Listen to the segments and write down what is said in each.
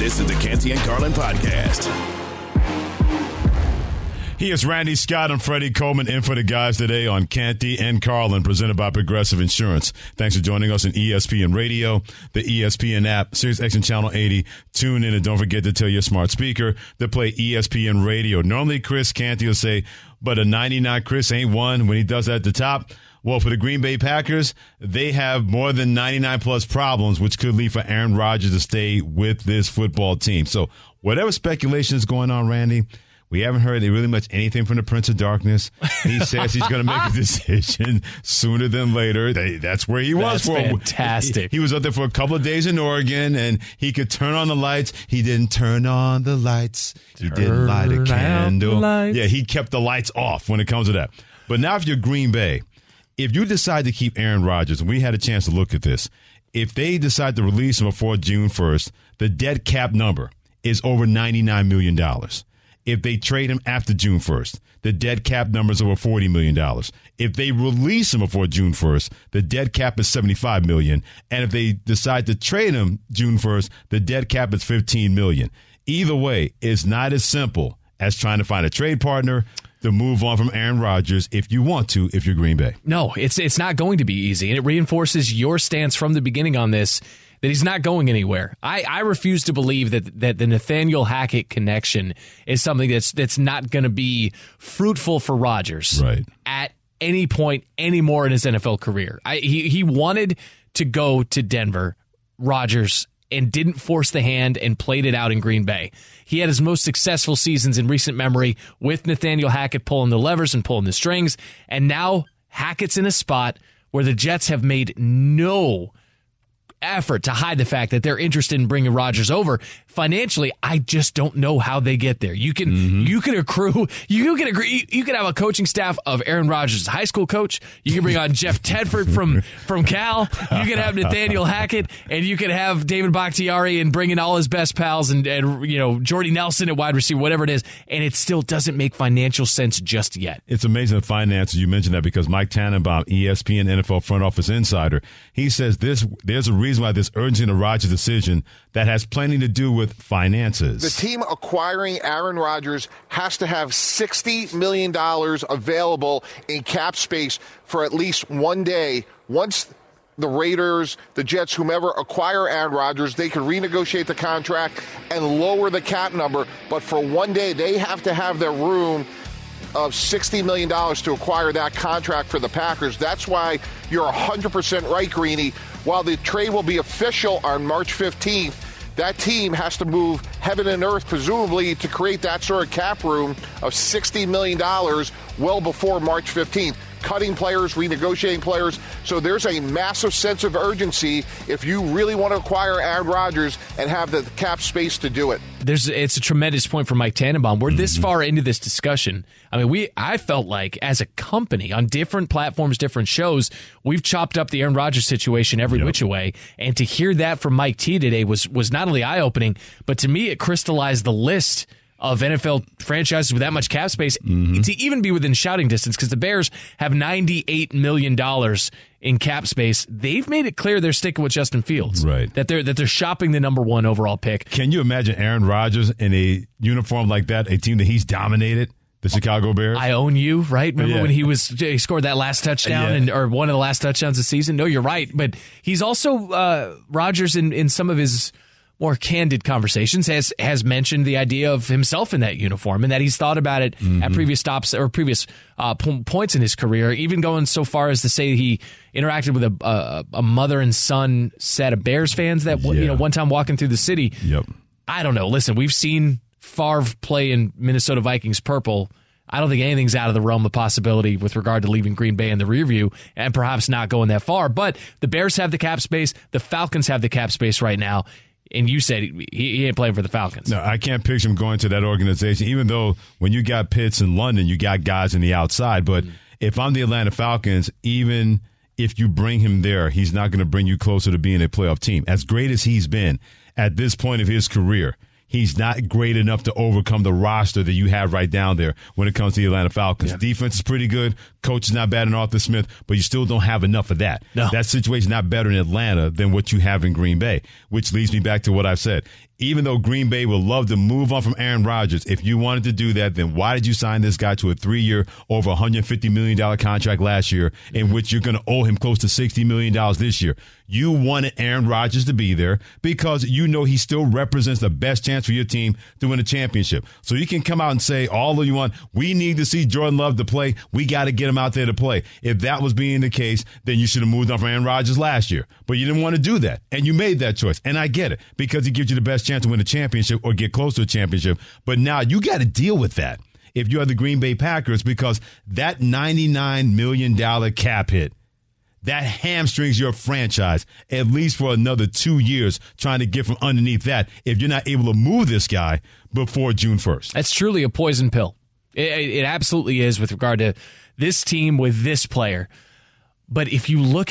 This is the Canty and Carlin podcast. He is Randy Scott and Freddie Coleman in for the guys today on Canty and Carlin, presented by Progressive Insurance. Thanks for joining us on ESPN Radio, the ESPN app, Sirius XM Channel 80. Tune in and don't forget to tell your smart speaker to play ESPN Radio. Normally, Chris Canty will say, but a 99 Chris ain't one when he does that at the top. Well, for the Green Bay Packers, they have more than 99 plus problems, which could lead for Aaron Rodgers to stay with this football team. So, whatever speculation is going on, Randy, we haven't heard really much anything from the Prince of Darkness. He says he's going to make a decision sooner than later. They, that's where he was That's for fantastic. He, he was out there for a couple of days in Oregon, and he could turn on the lights. He didn't turn on the lights. He didn't light a Turn candle. Yeah, he kept the lights off when it comes to that. But now, if you're Green Bay, if you decide to keep Aaron Rodgers, and we had a chance to look at this, if they decide to release him before June 1st, the dead cap number is over $99 million. If they trade him after June 1st, the dead cap number is over $40 million. If they release him before June 1st, the dead cap is 75 million. And if they decide to trade him June 1st, the dead cap is 15 million. Either way, it's not as simple as trying to find a trade partner to move on from Aaron Rodgers if you want to, if you're Green Bay. No, it's it's not going to be easy, and it reinforces your stance from the beginning on this that he's not going anywhere. I, I refuse to believe that that the Nathaniel Hackett connection is something that's that's not going to be fruitful for Rodgers Right. at any point anymore in his NFL career. I, he he wanted to go to Denver, Rodgers, and didn't force the hand and played it out in Green Bay. He had his most successful seasons in recent memory with Nathaniel Hackett pulling the levers and pulling the strings, and now Hackett's in a spot where the Jets have made no effort to hide the fact that they're interested in bringing Rodgers over. Financially, I just don't know how they get there. You can mm-hmm. you can accrue you can agree you can have a coaching staff of Aaron Rodgers, high school coach. You can bring on Jeff Tedford from from Cal. You can have Nathaniel Hackett, and you can have David Bakhtiari and bring in all his best pals and and you know Jordy Nelson at wide receiver, whatever it is, and it still doesn't make financial sense just yet. It's amazing the finances. You mentioned that because Mike Tannenbaum, ESPN NFL front office insider, he says this. There's a reason why this urgency to Rodgers decision that has plenty to do with finances. The team acquiring Aaron Rodgers has to have $60 million available in cap space for at least one day. Once the Raiders, the Jets, whomever acquire Aaron Rodgers, they can renegotiate the contract and lower the cap number. But for one day, they have to have their room of $60 million to acquire that contract for the Packers. That's why you're 100% right, Greeny. While the trade will be official on March 15th, that team has to move heaven and earth, presumably, to create that sort of cap room of $60 million well before March 15th. Cutting players, renegotiating players. So there's a massive sense of urgency if you really want to acquire Aaron Rodgers and have the cap space to do it. there's it's a tremendous point for Mike Tannenbaum. We're this mm-hmm. far into this discussion. I mean, we I felt like as a company on different platforms, different shows, we've chopped up the Aaron Rodgers situation every which way. And to hear that from Mike T today was was not only eye opening, but to me it crystallized the list of NFL franchises with that much cap space to even be within shouting distance because the Bears have ninety eight million dollars in cap space. They've made it clear they're sticking with Justin Fields. Right. That they're that they're shopping the number one overall pick. Can you imagine Aaron Rodgers in a uniform like that, a team that he's dominated, the Chicago Bears? I own you, right? Remember Yeah. when he was he scored that last touchdown Yeah. and or one of the last touchdowns of the season? No, you're right, but he's also uh, Rodgers in in some of his more candid conversations has has mentioned the idea of himself in that uniform and that he's thought about it Mm-hmm. at previous stops or previous uh, p- points in his career, even going so far as to say he interacted with a a, a mother and son set of Bears fans that you know one time walking through the city. Yep. I don't know. Listen, we've seen Favre play in Minnesota Vikings purple. I don't think anything's out of the realm of possibility with regard to leaving Green Bay in the rear view and perhaps not going that far. But the Bears have the cap space. The Falcons have the cap space right now. And you said he, he ain't playing for the Falcons. No, I can't picture him going to that organization, even though when you got Pitts in London, you got guys in the outside. But mm-hmm. if I'm the Atlanta Falcons, even if you bring him there, he's not going to bring you closer to being a playoff team. As great as he's been at this point of his career, he's not great enough to overcome the roster that you have right down there when it comes to the Atlanta Falcons. Yeah. Defense is pretty good. Coach is not bad in Arthur Smith, but you still don't have enough of that. No. That situation not better in Atlanta than what you have in Green Bay, which leads me back to what I've said even though Green Bay would love to move on from Aaron Rodgers, if you wanted to do that, then why did you sign this guy to a three year, over $150 million contract last year, in which you're going to owe him close to $60 million this year? You wanted Aaron Rodgers to be there because you know he still represents the best chance for your team to win a championship. So you can come out and say all that you want. We need to see Jordan Love to play. We got to get him out there to play. If that was being the case, then you should have moved on from Aaron Rodgers last year. But you didn't want to do that. And you made that choice. And I get it because he gives you the best chance to win a championship or get close to a championship. But now you got to deal with that if you are the Green Bay Packers because that $99 million cap hit that hamstrings your franchise at least for another two years trying to get from underneath that if you're not able to move this guy before June 1st. That's truly a poison pill. It, it absolutely is with regard to this team with this player. But if you look,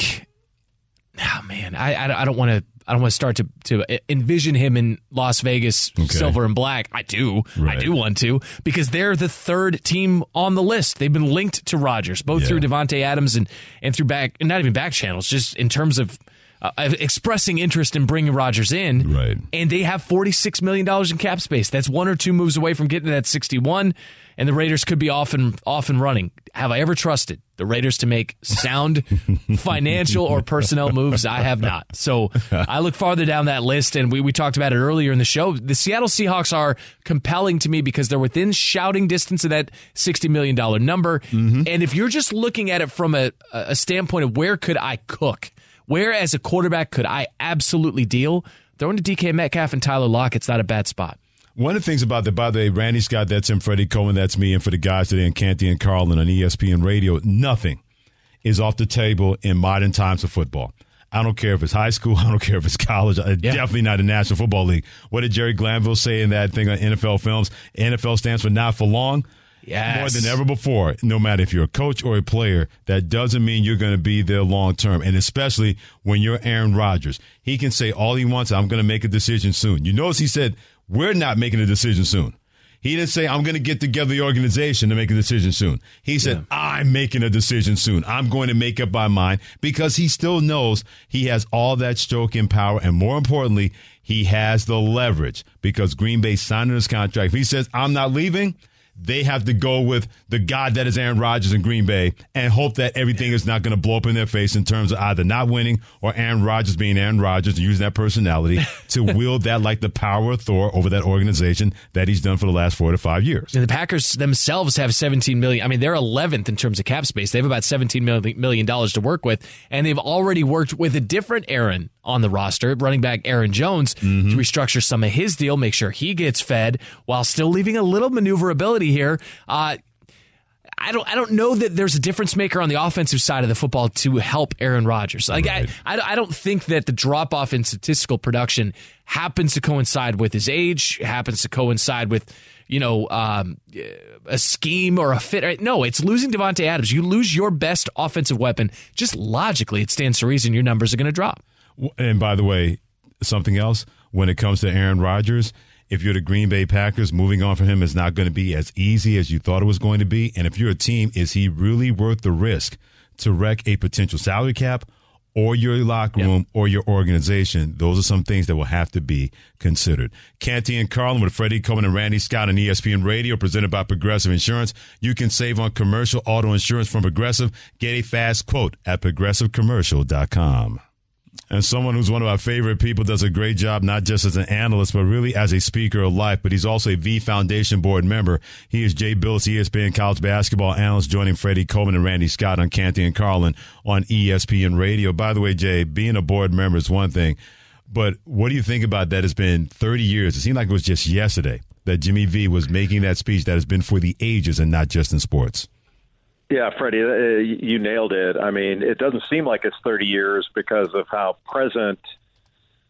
oh man, I, I don't want to I don't want to start to, to envision him in Las Vegas, okay. silver and black. I do. Right. I do want to because they're the third team on the list. They've been linked to Rodgers, both yeah. through Davante Adams and, and through back, not even back channels, just in terms of uh, expressing interest in bringing Rodgers in. Right. And they have $46 million in cap space. That's one or two moves away from getting to that 61 and the Raiders could be off and off and running. Have I ever trusted the Raiders to make sound financial or personnel moves? I have not. So I look farther down that list, and we, we talked about it earlier in the show. The Seattle Seahawks are compelling to me because they're within shouting distance of that $60 million number. Mm-hmm. And if you're just looking at it from a, a standpoint of where could I cook, where as a quarterback could I absolutely deal, throwing to DK Metcalf and Tyler Lockett's not a bad spot. One of the things about the, by the way, Randy Scott, that's him, Freddie Coleman, that's me, and for the guys today in Canty and Carlin on ESPN Radio, nothing is off the table in modern times of football. I don't care if it's high school. I don't care if it's college. Uh, yeah. Definitely not the National Football League. What did Jerry Glanville say in that thing on NFL Films? NFL stands for not for long. Yes. More than ever before, no matter if you're a coach or a player, that doesn't mean you're going to be there long term. And especially when you're Aaron Rodgers. He can say all he wants, I'm going to make a decision soon. You notice he said we're not making a decision soon. He didn't say, I'm going to get together the organization to make a decision soon. He said, yeah. I'm making a decision soon. I'm going to make up my mind because he still knows he has all that stroke in power. And more importantly, he has the leverage because Green Bay signed his contract. If he says, I'm not leaving, they have to go with the God that is Aaron Rodgers in Green Bay and hope that everything is not going to blow up in their face in terms of either not winning or Aaron Rodgers being Aaron Rodgers and using that personality to wield that like the power of Thor over that organization that he's done for the last four to five years. And the Packers themselves have 17 million. I mean, they're 11th in terms of cap space. They have about 17 million dollars to work with, and they've already worked with a different Aaron on the roster, running back Aaron Jones, mm-hmm. to restructure some of his deal, make sure he gets fed while still leaving a little maneuverability here. Uh, I don't I don't know that there's a difference maker on the offensive side of the football to help Aaron Rodgers. Like right. I, I don't think that the drop off in statistical production happens to coincide with his age, happens to coincide with you know um, a scheme or a fit. No, it's losing Davante Adams. You lose your best offensive weapon. Just logically, it stands to reason your numbers are going to drop. And by the way, something else when it comes to Aaron Rodgers, if you're the Green Bay Packers, moving on from him is not going to be as easy as you thought it was going to be. And if you're a team, is he really worth the risk to wreck a potential salary cap or your locker room yep. or your organization? Those are some things that will have to be considered. Canty and Carlin with Freddie Coleman and Randy Scott on ESPN Radio, presented by Progressive Insurance. You can save on commercial auto insurance from Progressive. Get a fast quote at progressivecommercial.com and someone who's one of our favorite people does a great job, not just as an analyst, but really as a speaker of life. But he's also a V Foundation board member. He is Jay Bilas, ESPN college basketball analyst, joining Freddie Coleman and Randy Scott on Canty and Carlin on ESPN Radio. By the way, Jay, being a board member is one thing, but what do you think about that? It's been 30 years. It seemed like it was just yesterday that Jimmy V was making that speech that has been for the ages and not just in sports. Yeah, Freddie, uh, you nailed it. I mean, it doesn't seem like it's 30 years because of how present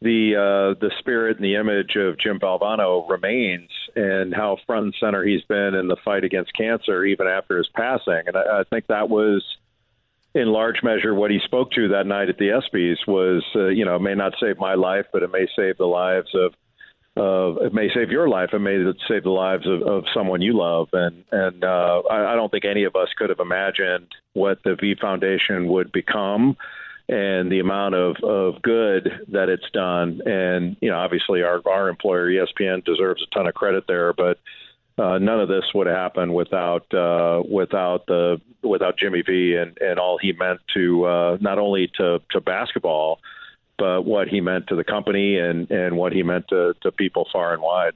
the uh, the spirit and the image of Jim Valvano remains, and how front and center he's been in the fight against cancer, even after his passing. And I, I think that was, in large measure, what he spoke to that night at the ESPYS was, uh, you know, it may not save my life, but it may save the lives of. Uh, it may save your life. It may save the lives of, of someone you love, and and uh, I, I don't think any of us could have imagined what the V Foundation would become and the amount of, of good that it's done. And, you know, obviously our, our employer, ESPN, deserves a ton of credit there, but uh, none of this would happen without uh, without the without Jimmy V and, and all he meant to uh, not only to, to basketball, but what he meant to the company and, and what he meant to, to people far and wide.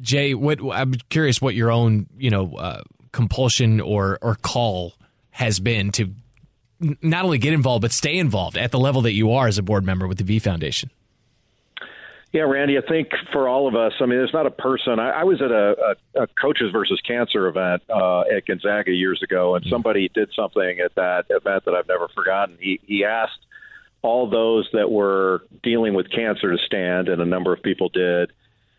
Jay, what I'm curious what your own you know uh, compulsion or or call has been to not only get involved but stay involved at the level that you are as a board member with the V Foundation? Yeah, Randy, I think for all of us, I mean, there's not a person. I, I was at a, a, a coaches versus cancer event uh, at Gonzaga years ago, and mm. somebody did something at that event that I've never forgotten. He he asked all those that were dealing with cancer to stand, and a number of people did.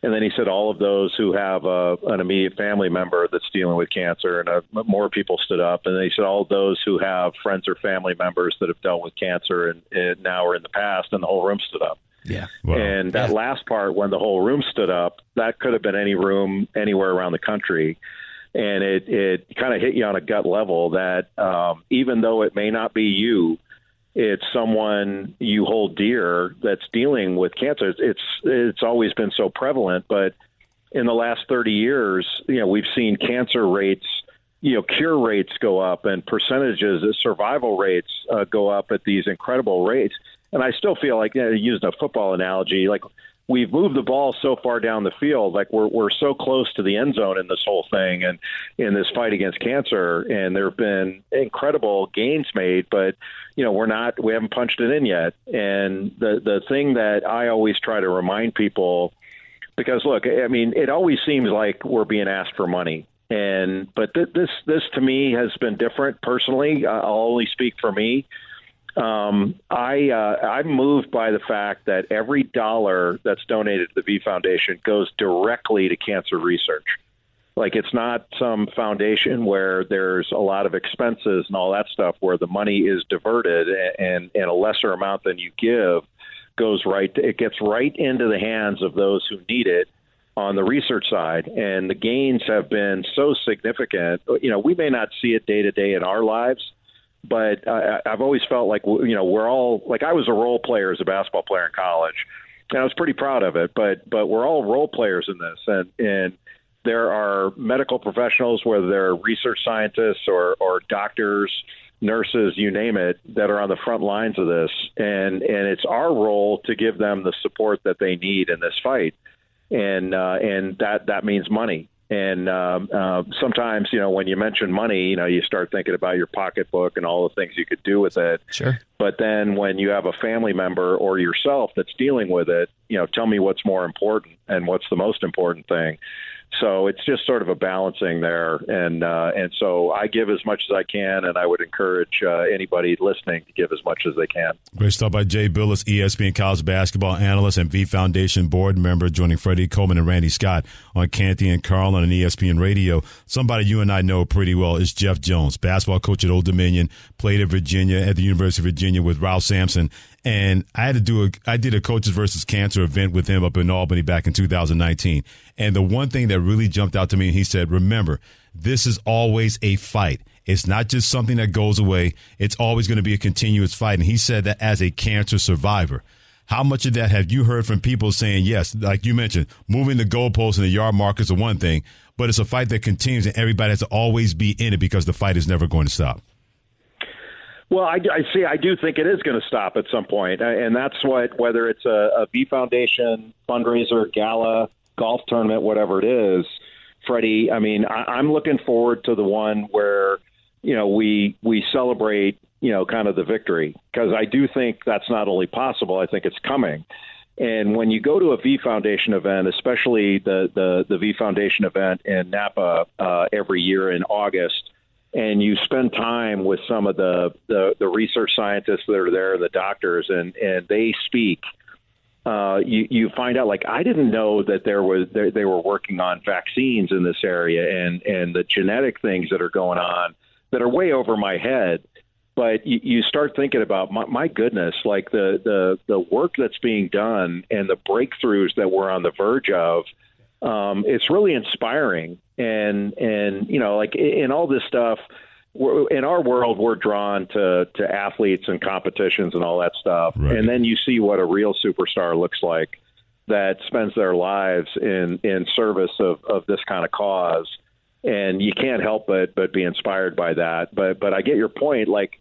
And then he said all of those who have a, an immediate family member that's dealing with cancer, and a, uh, more people stood up. And then he said all of those who have friends or family members that have dealt with cancer and, and now or in the past, and the whole room stood up. Yeah. Wow. And that yeah. last part, when the whole room stood up, that could have been any room anywhere around the country. And it, it kind of hit you on a gut level that um, even though it may not be you, it's someone you hold dear that's dealing with cancer. It's it's always been so prevalent, but in the last 30 years, you know, we've seen cancer rates, you know, cure rates go up and percentages, survival rates uh, go up at these incredible rates. And I still feel like, you know, using a football analogy, like we've moved the ball so far down the field, like we're we're so close to the end zone in this whole thing and in this fight against cancer. And there have been incredible gains made, but you know we're not we haven't punched it in yet. And the the thing that I always try to remind people, because look, I mean, it always seems like we're being asked for money. And but th- this this to me has been different personally. I'll only speak for me um, I uh, I'm moved by the fact that every dollar that's donated to the V Foundation goes directly to cancer research. Like it's not some foundation where there's a lot of expenses and all that stuff where the money is diverted and and a lesser amount than you give goes right to, it gets right into the hands of those who need it on the research side and the gains have been so significant you know we may not see it day to day in our lives but I, I've always felt like you know we're all like I was a role player as a basketball player in college, and I was pretty proud of it. But but we're all role players in this, and and there are medical professionals, whether they're research scientists or or doctors, nurses, you name it, that are on the front lines of this, and and it's our role to give them the support that they need in this fight, and uh, and that that means money. And um, uh, sometimes, you know, when you mention money, you know, you start thinking about your pocketbook and all the things you could do with it. Sure. But then when you have a family member or yourself that's dealing with it, you know, tell me what's more important and what's the most important thing. So it's just sort of a balancing there, and uh, and so I give as much as I can, and I would encourage uh, anybody listening to give as much as they can. Great stuff by Jay Bilas, ESPN college basketball analyst and V Foundation board member, joining Freddie Coleman and Randy Scott on Canty and Carlin and ESPN Radio. Somebody you and I know pretty well is Jeff Jones, basketball coach at Old Dominion, played at Virginia at the University of Virginia with Ralph Sampson, and I had to do a I did a coaches versus cancer event with him up in Albany back in 2019. And the one thing that really jumped out to me, he said, "Remember, this is always a fight. It's not just something that goes away. It's always going to be a continuous fight." And he said that as a cancer survivor. How much of that have you heard from people saying, yes, like you mentioned, moving the goalposts and the yard markers are one thing, but it's a fight that continues and everybody has to always be in it because the fight is never going to stop? Well, I, I see. I do think it is going to stop at some point, and that's what whether it's a, a V Foundation fundraiser, gala, golf tournament, whatever it is. Freddie, I mean, I, I'm looking forward to the one where you know we we celebrate you know kind of the victory because I do think that's not only possible. I think it's coming. And when you go to a V Foundation event, especially the the, the V Foundation event in Napa uh, every year in August, and you spend time with some of the, the, the research scientists that are there, the doctors, and, and they speak uh, you you find out like I didn't know that there was they, they were working on vaccines in this area and and the genetic things that are going on that are way over my head. But you, you start thinking about my, my goodness, like the the the work that's being done and the breakthroughs that we're on the verge of. Um, it's really inspiring, and and you know, like in all this stuff, in our world, we're drawn to to athletes and competitions and all that stuff, right. and then you see what a real superstar looks like that spends their lives in in service of of this kind of cause, and you can't help but but be inspired by that. But but I get your point, like.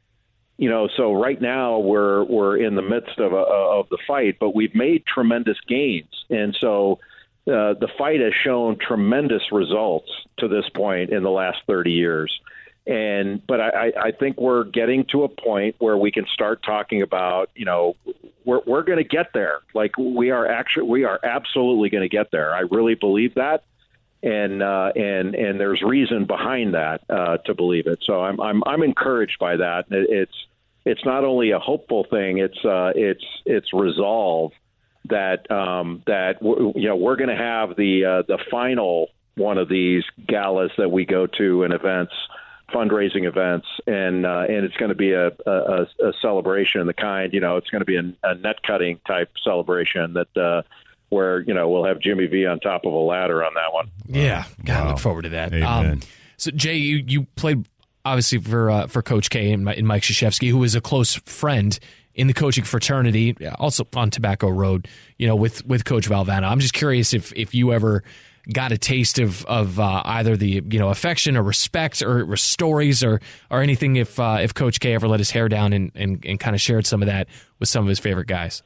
You know, so right now we're we're in the midst of a, of the fight, but we've made tremendous gains, and so uh, the fight has shown tremendous results to this point in the last 30 years. And but I, I think we're getting to a point where we can start talking about, you know, we're we're going to get there. Like we are actually we are absolutely going to get there. I really believe that, and uh, and and there's reason behind that uh, to believe it. So I'm I'm I'm encouraged by that. It's it's not only a hopeful thing. It's uh, it's it's resolve that um, that you know we're going to have the uh, the final one of these galas that we go to and events fundraising events, and uh, and it's going to be a, a, a celebration of the kind. You know, it's going to be a, a net cutting type celebration that. Uh, where you know we'll have Jimmy V on top of a ladder on that one. Yeah, God, wow. look forward to that. Um, so Jay, you you played obviously for uh, for Coach K and, and Mike Krzyzewski, who is a close friend in the coaching fraternity, also on Tobacco Road, you know, with with Coach Valvano. I'm just curious if if you ever got a taste of of uh, either the you know affection or respect or, or stories or or anything if uh, if Coach K ever let his hair down and, and, and kind of shared some of that with some of his favorite guys.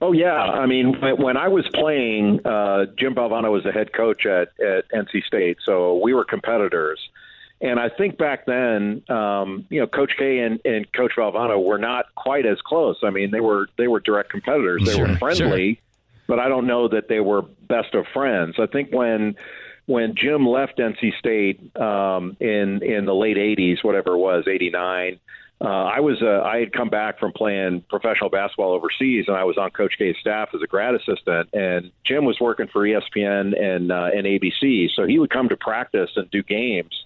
Oh yeah, I mean when I was playing, uh, Jim Valvano was the head coach at, at NC State, so we were competitors. And I think back then, um, you know, Coach K and, and Coach Valvano were not quite as close. I mean, they were they were direct competitors. They sure, were friendly, sure but I don't know that they were best of friends. I think when when Jim left NC State um, in in the late '80s, whatever it was, '89. Uh, I was uh, I had come back from playing professional basketball overseas, and I was on Coach K's staff as a grad assistant. And Jim was working for ESPN and uh, and ABC, so he would come to practice and do games.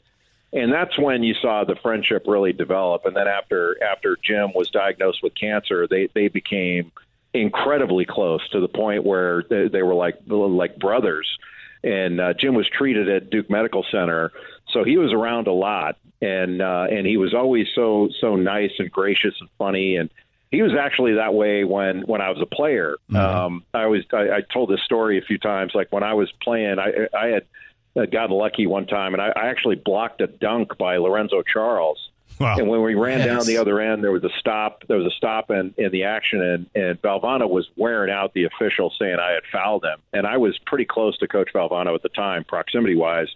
And that's when you saw the friendship really develop. And then after after Jim was diagnosed with cancer, they they became incredibly close to the point where they, they were like like brothers. And uh, Jim was treated at Duke Medical Center, so he was around a lot, and uh, and he was always so so nice and gracious and funny, and he was actually that way when when I was a player. Mm-hmm. Um, I was I, I told this story a few times. Like when I was playing, I I had got lucky one time, and I, I actually blocked a dunk by Lorenzo Charles Wow. And when we ran yes. down the other end, there was a stop. There was a stop in, in the action, and, and Valvano was wearing out the official, saying I had fouled him. And I was pretty close to Coach Valvano at the time, proximity wise.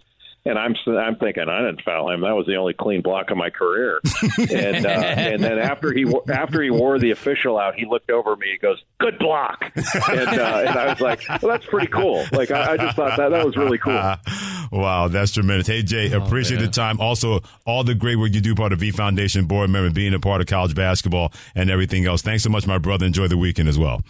And I'm I'm thinking I didn't foul him. That was the only clean block of my career. and uh, and then after he after he wore the official out, he looked over at me. He goes, "Good block." and uh, and I was like, "Well, that's pretty cool." Like I, I just thought that that was really cool. wow, that's tremendous. Hey Jay, oh, appreciate man. the time. Also, all the great work you do part of V Foundation board member, being a part of college basketball and everything else. Thanks so much, my brother. Enjoy the weekend as well.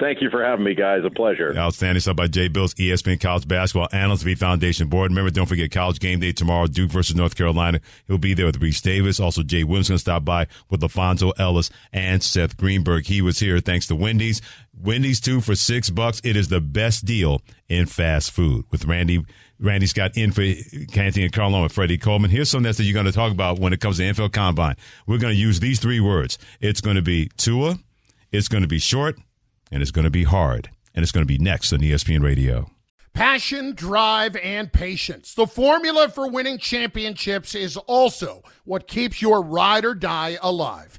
Thank you for having me, guys. A pleasure. Outstanding stuff by Jay Bilas, ESPN College Basketball Analyst, V Foundation Board. Remember, don't forget College Game Day tomorrow, Duke versus North Carolina. He'll be there with Rece Davis. Also, Jay Williams going to stop by with Alfonso Ellis and Seth Greenberg. He was here thanks to Wendy's. Wendy's two for six bucks. It is the best deal in fast food. With Randy, Randy Scott in for Canty and Carlin with Freddie Coleman. Here's something that you're going to talk about when it comes to NFL Combine. We're going to use these three words. It's going to be Tua. It's going to be short and it's going to be hard. And it's going to be next on ESPN Radio. Passion, drive, and patience. The formula for winning championships is also what keeps your ride or die alive.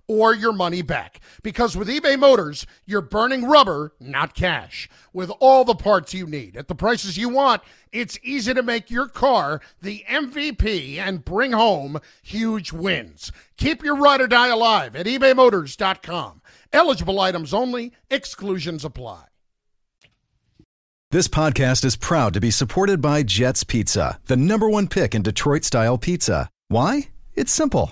or your money back. Because with eBay Motors, you're burning rubber, not cash. With all the parts you need at the prices you want, it's easy to make your car the MVP and bring home huge wins. Keep your ride or die alive at ebaymotors.com. Eligible items only, exclusions apply. This podcast is proud to be supported by Jets Pizza, the number one pick in Detroit style pizza. Why? It's simple.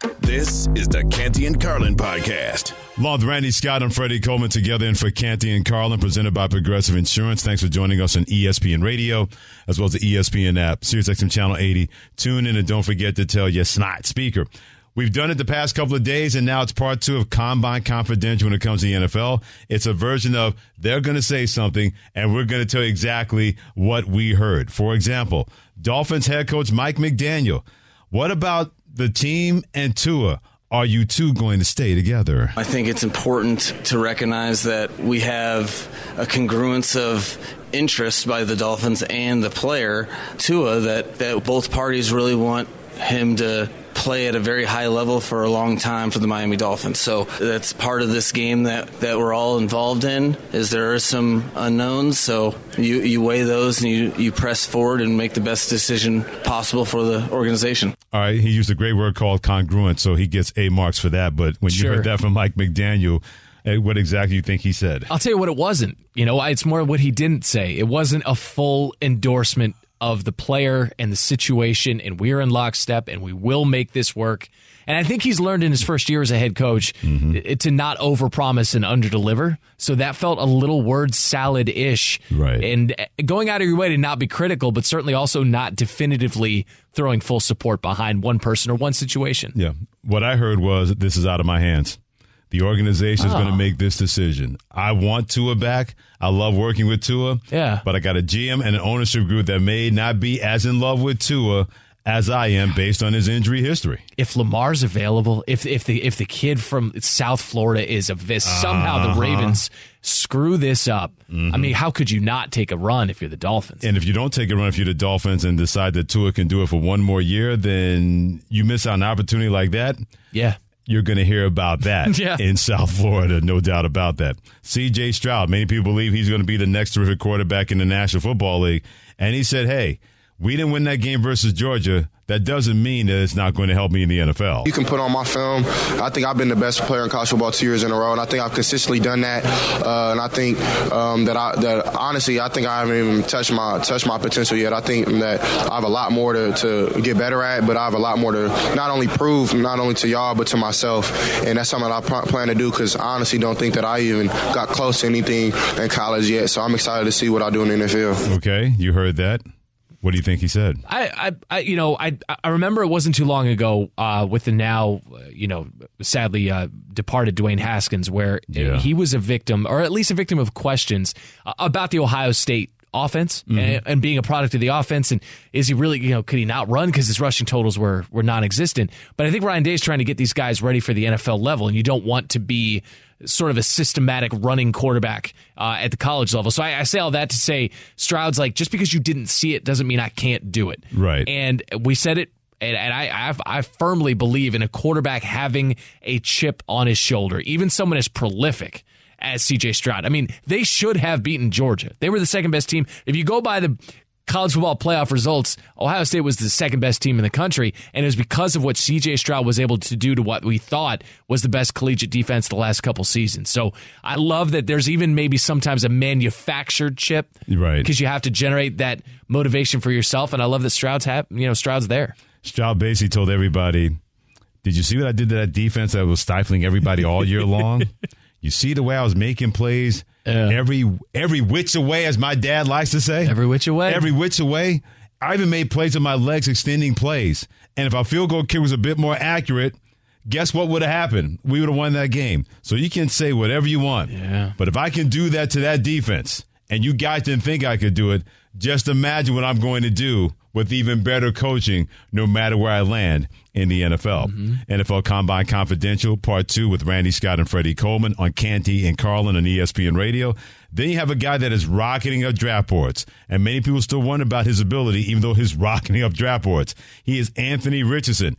This is the Canty and Carlin podcast. Along Randy Scott and Freddie Coleman together in for Canty and Carlin, presented by Progressive Insurance. Thanks for joining us on ESPN Radio, as well as the ESPN app, SiriusXM Channel 80. Tune in and don't forget to tell your snot speaker. We've done it the past couple of days, and now it's part two of Combine Confidential when it comes to the NFL. It's a version of they're going to say something, and we're going to tell you exactly what we heard. For example, Dolphins head coach Mike McDaniel. What about the team and Tua? Are you two going to stay together? I think it's important to recognize that we have a congruence of interest by the Dolphins and the player, Tua, that, that both parties really want him to play at a very high level for a long time for the Miami Dolphins. So that's part of this game that, that we're all involved in is there are some unknowns. So you, you weigh those and you, you press forward and make the best decision possible for the organization. All right, he used a great word called congruent, so he gets A marks for that. But when you heard that from Mike McDaniel, eh, what exactly you think he said? I'll tell you what it wasn't. You know, it's more what he didn't say. It wasn't a full endorsement of the player and the situation, and we're in lockstep, and we will make this work. And I think he's learned in his first year as a head coach i- to not overpromise and underdeliver. So that felt a little word salad ish. Right. And uh, going out of your way to not be critical, but certainly also not definitively throwing full support behind one person or one situation. Yeah. What I heard was this is out of my hands. The organization is going to Oh. make this decision. I want Tua back. I love working with Tua. Yeah. But I got a GM and an ownership group that may not be as in love with Tua as I am based on his injury history. if Lamar's available, if if the if the kid from South Florida is of this somehow Uh-huh. the Ravens screw this up. I mean, how could you not take a run if you're the Dolphins? Mm-hmm. And if you don't take a run if you're the Dolphins and decide that Tua can do it for one more year, then you miss out on an opportunity like that. yeah. You're going to hear about that Yeah. in South Florida, no doubt about that. CJ Stroud, many people believe he's going to be the next terrific quarterback in the National Football League. And he said, hey, we didn't win that game versus Georgia. That doesn't mean that it's not going to help me in the NFL. You can put on my film. I think I've been the best player in college football two years in a row, and I think I've consistently done that. Uh, and I think um, that I that honestly, I think I haven't even touched my touched my potential yet. I think that I have a lot more to, to get better at, but I have a lot more to not only prove, not only to y'all, but to myself. And that's something I pl- plan to do because I honestly don't think that I even got close to anything in college yet. So I'm excited to see what I do in the NFL. Okay, you heard that. What do you think he said? I, I, I, you know, I, I remember it wasn't too long ago uh, with the now, uh, you know, sadly uh, departed Dwayne Haskins, where Yeah. he was a victim, or at least a victim of questions uh, about the Ohio State offense and, and being a product of the offense. And is he really, you know, could he not run because his rushing totals were were non-existent? But I think Ryan Day is trying to get these guys ready for the NFL level, and you don't want to be sort of a systematic running quarterback uh, at the college level. So I, I say all that to say Stroud's like just because you didn't see it doesn't mean I can't do it. Right. And we said it. And, and I, I, I firmly believe in a quarterback having a chip on his shoulder, even someone as prolific as CJ Stroud. I mean, they should have beaten Georgia. They were the second best team. If you go by the college football playoff results, Ohio State was the second best team in the country, and it was because of what CJ Stroud was able to do to what we thought was the best collegiate defense the last couple seasons. So I love that there's even maybe sometimes a manufactured chip, Right. Because you have to generate that motivation for yourself, and I love that Stroud's have you know Stroud's there. Stroud basically told everybody, "Did you see what I did to that defense that was stifling everybody all year long? you see the way I was making plays every every which away, as my dad likes to say, Every which away. every which away. I even made plays with my legs, extending plays. And if our field goal kick was a bit more accurate, guess what would have happened? We would have won that game. So you can say whatever you want. Yeah. But if I can do that to that defense, and you guys didn't think I could do it, just imagine what I'm going to do with even better coaching, no matter where I land in the NFL. Mm-hmm. NFL Combine Confidential, Part Two, with Randy Scott and Freddie Coleman on Canty and Carlin on ESPN Radio. Then you have a guy that is rocketing up draft boards, and many people still wonder about his ability, even though he's rocketing up draft boards. He is Anthony Richardson.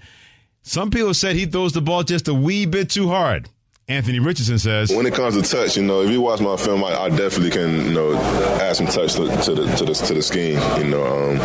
Some people said he throws the ball just a wee bit too hard. Anthony Richardson says, When it comes to touch, you know, if you watch my film, I, I definitely can, you know, add some touch to, to the to the to the scheme, you know. Um,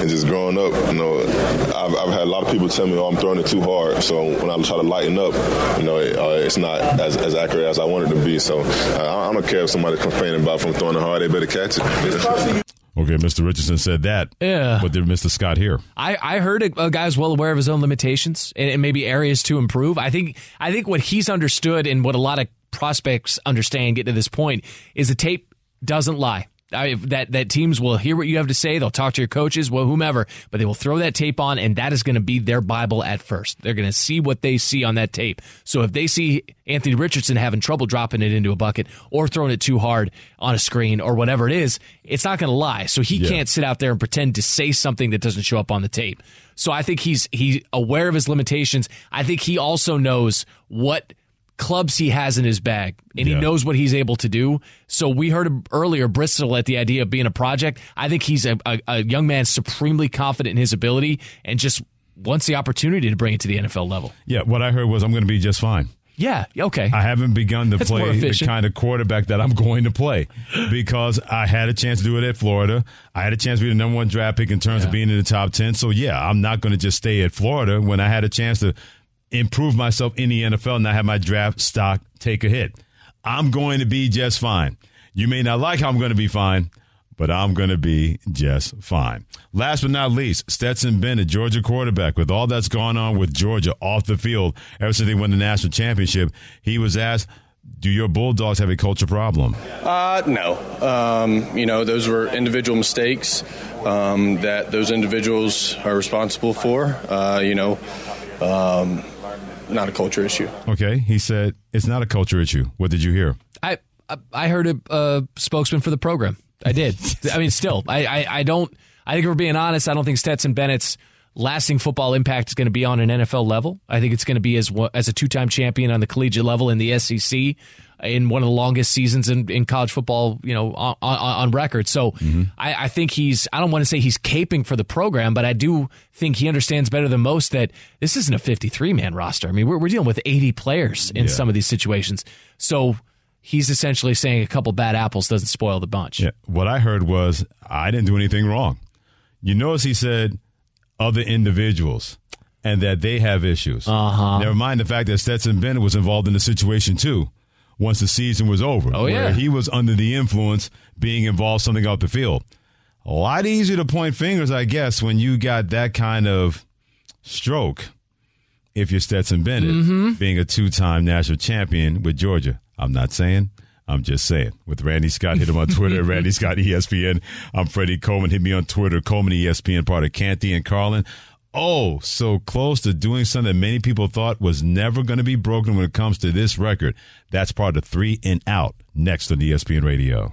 and just growing up, you know, I've, I've had a lot of people tell me, "Oh, I'm throwing it too hard." So when I try to lighten up, you know, it, uh, it's not as, as accurate as I want it to be. So uh, I don't care if somebody's complaining about from throwing it hard; they better catch it. Okay, Mr. Richardson said that. Yeah. But did Mr. Scott hear? I, I heard a, a guy's well aware of his own limitations and, and maybe areas to improve. I think I think what he's understood and what a lot of prospects understand get to this point is the tape doesn't lie. I, that that teams will hear what you have to say. They'll talk to your coaches, well, whomever, but they will throw that tape on, and that is going to be their bible at first. They're going to see what they see on that tape. So if they see Anthony Richardson having trouble dropping it into a bucket or throwing it too hard on a screen or whatever it is, it's not going to lie. So he Yeah. can't sit out there and pretend to say something that doesn't show up on the tape. So I think he's he's aware of his limitations. I think he also knows what clubs he has in his bag and Yeah. he knows what he's able to do. So we heard earlier bristle at the idea of being a project. I think he's a, a, a young man supremely confident in his ability and just wants the opportunity to bring it to the NFL level. Yeah, what I heard was I'm going to be just fine. Yeah, okay. I haven't begun to That's play the kind of quarterback that I'm going to play because I had a chance to do it at Florida. I had a chance to be the number one draft pick in terms of being in the top 10. So, yeah, I'm not going to just stay at Florida when I had a chance to improve myself in the NFL and not have my draft stock take a hit. I'm going to be just fine. You may not like how I'm going to be fine, but I'm going to be just fine. Last but not least, Stetson Bennett, Georgia quarterback, with all that's gone on with Georgia off the field ever since they won the national championship, he was asked, Do your Bulldogs have a culture problem? Uh, no. Um, you know, those were individual mistakes um, that those individuals are responsible for. Uh, you know, um, not a culture issue. Okay. He said, It's not a culture issue. What did you hear? I I- I heard a, a spokesman for the program. I did. I mean, still, I, I I don't. I think we're being honest, I don't think Stetson Bennett's lasting football impact is going to be on an NFL level. I think it's going to be as as a two time champion on the collegiate level in the SEC in one of the longest seasons in, in college football, you know, on, on, on record. So mm-hmm. I, I think he's. I don't want to say he's caping for the program, but I do think he understands better than most that this isn't a 53 man roster. I mean, we're we're dealing with 80 players in Yeah. some of these situations. So he's essentially saying a couple bad apples doesn't spoil the bunch. Yeah. What I heard was, I didn't do anything wrong. You notice he said other individuals and that they have issues. Uh-huh. Never mind the fact that Stetson Bennett was involved in the situation too once the season was over. Oh, where yeah. He was under the influence, being involved something off the field. A lot easier to point fingers, I guess, when you got that kind of stroke if you're Stetson Bennett Mm-hmm. being a two time national champion with Georgia. I'm not saying. I'm just saying. With Randy Scott, hit him on Twitter, Randy Scott ESPN. I'm Freddie Coleman. Hit me on Twitter, Coleman ESPN, part of Canty and Carlin. Oh, so close to doing something that many people thought was never going to be broken when it comes to this record. That's part of three and out next on ESPN Radio.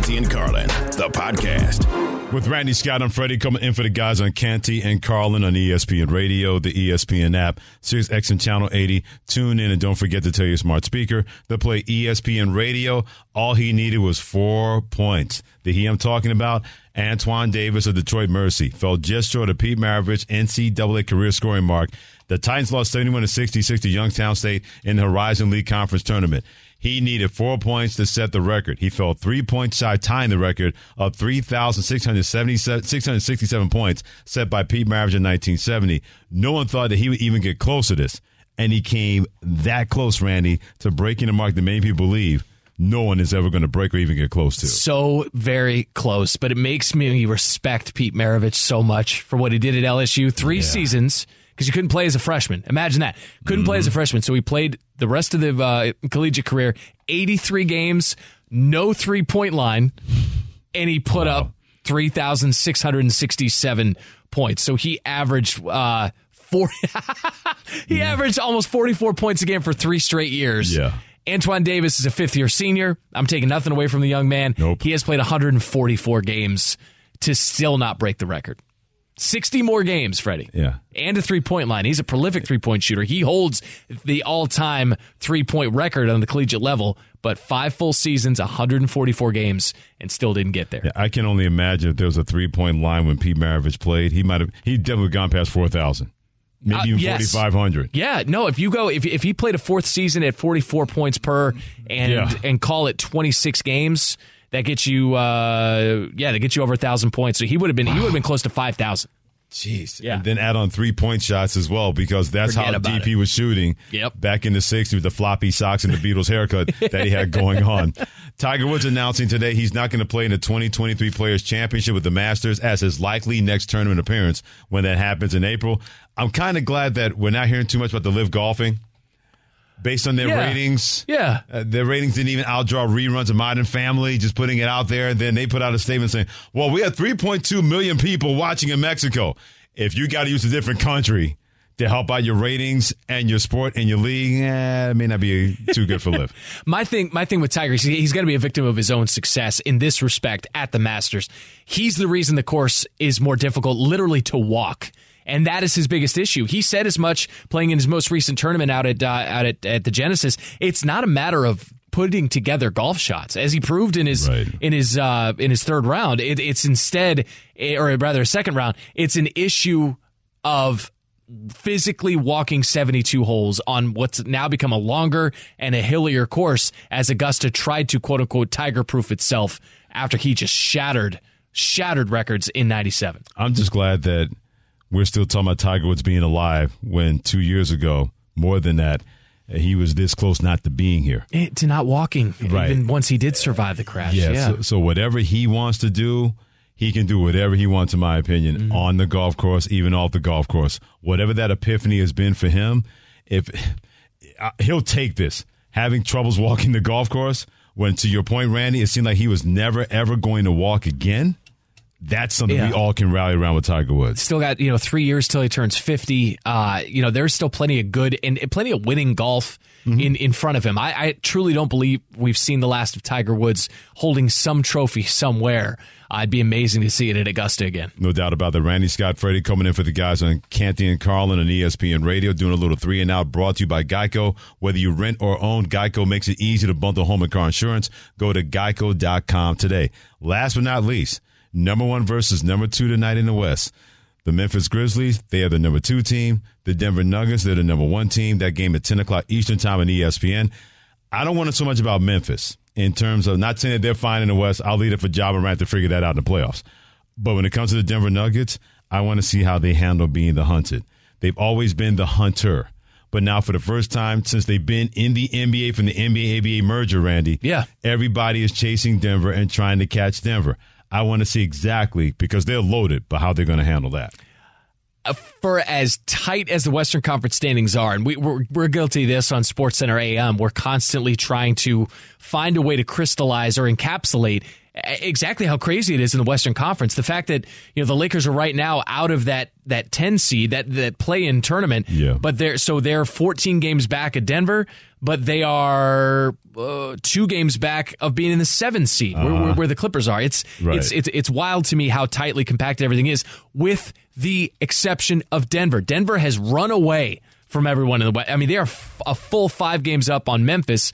Canty and Carlin, the podcast. With Randy Scott and Freddie coming in for the guys on Canty and Carlin on ESPN Radio, the ESPN app, Sirius XM Channel 80. Tune in and don't forget to tell your smart speaker to play ESPN Radio. All he needed was four points. The he I'm talking about, Antoine Davis of Detroit Mercy, fell just short of Pete Maravich NCAA career scoring mark. The Titans lost 71 to 66 to Youngstown State in the Horizon League Conference tournament. He needed four points to set the record. He fell three points shy, tying the record of 3,667 points set by Pete Maravich in 1970. No one thought that he would even get close to this. And he came that close, Randy, to breaking the mark that many people believe no one is ever going to break or even get close to. So very close, but it makes me respect Pete Maravich so much for what he did at LSU. Three yeah. seasons because you couldn't play as a freshman. Imagine that. Couldn't mm-hmm. play as a mm-hmm. freshman. So he played the rest of the uh, collegiate career 83 games, no three point line, and he put wow. up 3,667 points. So he averaged. Uh, Four, he mm. averaged almost 44 points a game for three straight years. Yeah. Antoine Davis is a fifth year senior. I'm taking nothing away from the young man. Nope. He has played 144 games to still not break the record. 60 more games, Freddie. Yeah. And a three point line. He's a prolific three point shooter. He holds the all time three point record on the collegiate level, but five full seasons, 144 games, and still didn't get there. Yeah, I can only imagine if there was a three point line when Pete Maravich played, he might have, he definitely gone past 4,000. Maybe uh, even yes. 4,500. Yeah, no, if you go, if, if he played a fourth season at 44 points per and, yeah. and call it 26 games, that gets you, uh, yeah, that gets you over a thousand points. So he would have been, wow. he would have been close to five thousand. Jeez. Yeah. And then add on three point shots as well because that's Forget how DP it. was shooting yep. back in the 60s with the floppy socks and the Beatles haircut that he had going on. Tiger Woods announcing today he's not going to play in the 2023 Players Championship with the Masters as his likely next tournament appearance when that happens in April. I'm kind of glad that we're not hearing too much about the LIV golfing based on their yeah. ratings. Yeah. Uh, their ratings didn't even outdraw reruns of Modern Family, just putting it out there. And then they put out a statement saying, well, we have 3.2 million people watching in Mexico. If you got to use a different country to help out your ratings and your sport and your league, eh, it may not be too good for LIV. my thing, my thing with Tiger, he's going to be a victim of his own success in this respect at the Masters. He's the reason the course is more difficult, literally to walk and that is his biggest issue. He said as much playing in his most recent tournament out at uh, out at, at the Genesis. It's not a matter of putting together golf shots, as he proved in his right. in his uh, in his third round. It, it's instead, or rather, a second round. It's an issue of physically walking 72 holes on what's now become a longer and a hillier course as Augusta tried to quote unquote tiger proof itself after he just shattered shattered records in 97. I'm just glad that we're still talking about Tiger Woods being alive when two years ago, more than that, he was this close not to being here. It, eh, to not walking, right. even once he did survive the crash. Yeah. yeah. So, so, whatever he wants to do, he can do whatever he wants, in my opinion, mm-hmm. on the golf course, even off the golf course. Whatever that epiphany has been for him, if he'll take this, having troubles walking the golf course, when to your point, Randy, it seemed like he was never ever going to walk again that's something yeah. we all can rally around with Tiger Woods. Still got you know three years till he turns fifty. Uh, you know there's still plenty of good and plenty of winning golf mm-hmm. in in front of him. I, I, truly don't believe we've seen the last of Tiger Woods holding some trophy somewhere. Uh, it'd be amazing to see it at Augusta again. No doubt about that. Randy Scott Freddie coming in for the guys on Canty and Carlin and ESPN Radio, doing a little three and out brought to you by Geico. Whether you rent or own, Geico makes it easy to bundle home and car insurance. Go to geico.com today. Last but not least, Number one versus number two tonight in the West. The Memphis Grizzlies, they are the number two team. The Denver Nuggets, they're the number one team. That game at 10 o'clock Eastern time on ESPN. I don't want to so much about Memphis in terms of not saying that they're fine in the West. I'll leave it for Ja Morant to figure that out in the playoffs. But when it comes to the Denver Nuggets, I want to see how they handle being the hunted. They've always been the hunter. But now, for the first time since they've been in the NBA from the NBA ABA merger, Randy, yeah, everybody is chasing Denver and trying to catch Denver. I want to see exactly because they're loaded, but how they're going to handle that. Uh, for as tight as the Western Conference standings are, and we, we're, we're guilty of this on SportsCenter AM, we're constantly trying to find a way to crystallize or encapsulate exactly how crazy it is in the Western Conference. The fact that you know the Lakers are right now out of that that 10 seed that that play in tournament, yeah. but they're so they're 14 games back at Denver, but they are uh, two games back of being in the seven seed uh-huh. where, where, where, the Clippers are. It's right. it's it's it's wild to me how tightly compacted everything is, with the exception of Denver. Denver has run away from everyone in the West. I mean, they are f- a full five games up on Memphis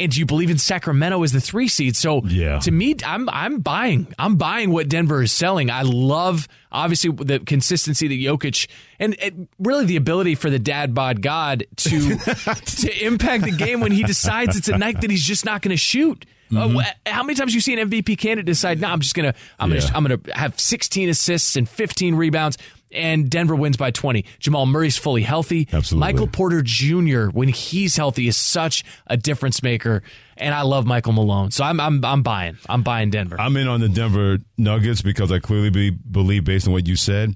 and do you believe in Sacramento as the three seed? So yeah. to me, I'm I'm buying. I'm buying what Denver is selling. I love obviously the consistency that Jokic and, and really the ability for the dad bod God to to impact the game when he decides it's a night that he's just not going to shoot. Mm-hmm. Uh, how many times you see an MVP candidate decide, "No, nah, I'm just gonna, I'm yeah. gonna, I'm gonna have 16 assists and 15 rebounds." And Denver wins by 20. Jamal Murray's fully healthy. Absolutely. Michael Porter Jr. when he's healthy is such a difference maker, and I love Michael Malone. So I'm I'm I'm buying. I'm buying Denver. I'm in on the Denver Nuggets because I clearly be, believe based on what you said.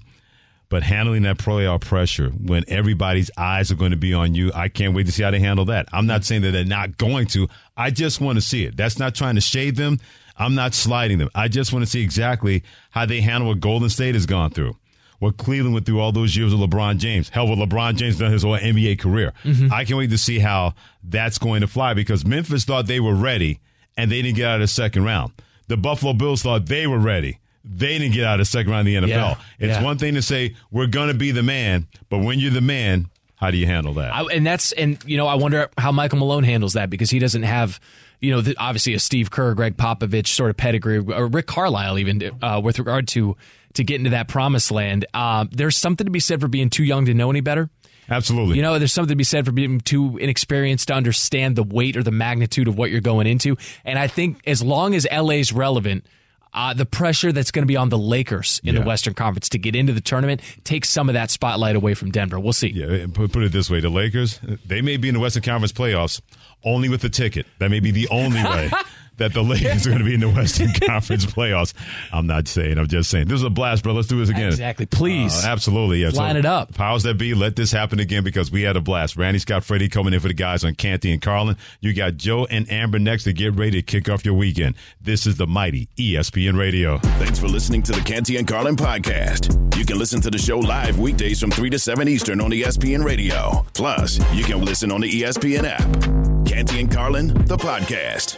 But handling that playoff pressure when everybody's eyes are going to be on you, I can't wait to see how they handle that. I'm not saying that they're not going to. I just want to see it. That's not trying to shade them. I'm not sliding them. I just want to see exactly how they handle what Golden State has gone through what Cleveland went through all those years with LeBron James. Hell, with LeBron James done his whole NBA career. Mm-hmm. I can't wait to see how that's going to fly because Memphis thought they were ready and they didn't get out of the second round. The Buffalo Bills thought they were ready. They didn't get out of the second round in the NFL. Yeah, it's yeah. one thing to say we're going to be the man, but when you're the man, how do you handle that? I, and that's and you know I wonder how Michael Malone handles that because he doesn't have you know the, obviously a Steve Kerr, Gregg Popovich sort of pedigree, or Rick Carlisle even uh, with regard to to get into that promised land. Uh, there's something to be said for being too young to know any better. Absolutely. You know, there's something to be said for being too inexperienced to understand the weight or the magnitude of what you're going into. And I think as long as LA's relevant, uh, the pressure that's going to be on the Lakers in Yeah. the Western Conference to get into the tournament takes some of that spotlight away from Denver. We'll see. Yeah, put, put it this way: the Lakers, they may be in the Western Conference playoffs only with the ticket. That may be the only way that the Lakers are going to be in the Western Conference playoffs. I'm not saying. I'm just saying. This is a blast, bro. Let's do this again. Exactly. Please. Uh, absolutely. Yeah. Line it up. Powers that be, let this happen again because we had a blast. Randy Scott, Freddie coming in for the guys on Canty and Carlin. You got Joe and Amber next to get ready to kick off your weekend. This is the mighty ESPN Radio. Thanks for listening to the Canty and Carlin podcast. You can listen to the show live weekdays from 3 to 7 Eastern on ESPN Radio. Plus, you can listen on the ESPN app. Canty and Carlin, the podcast.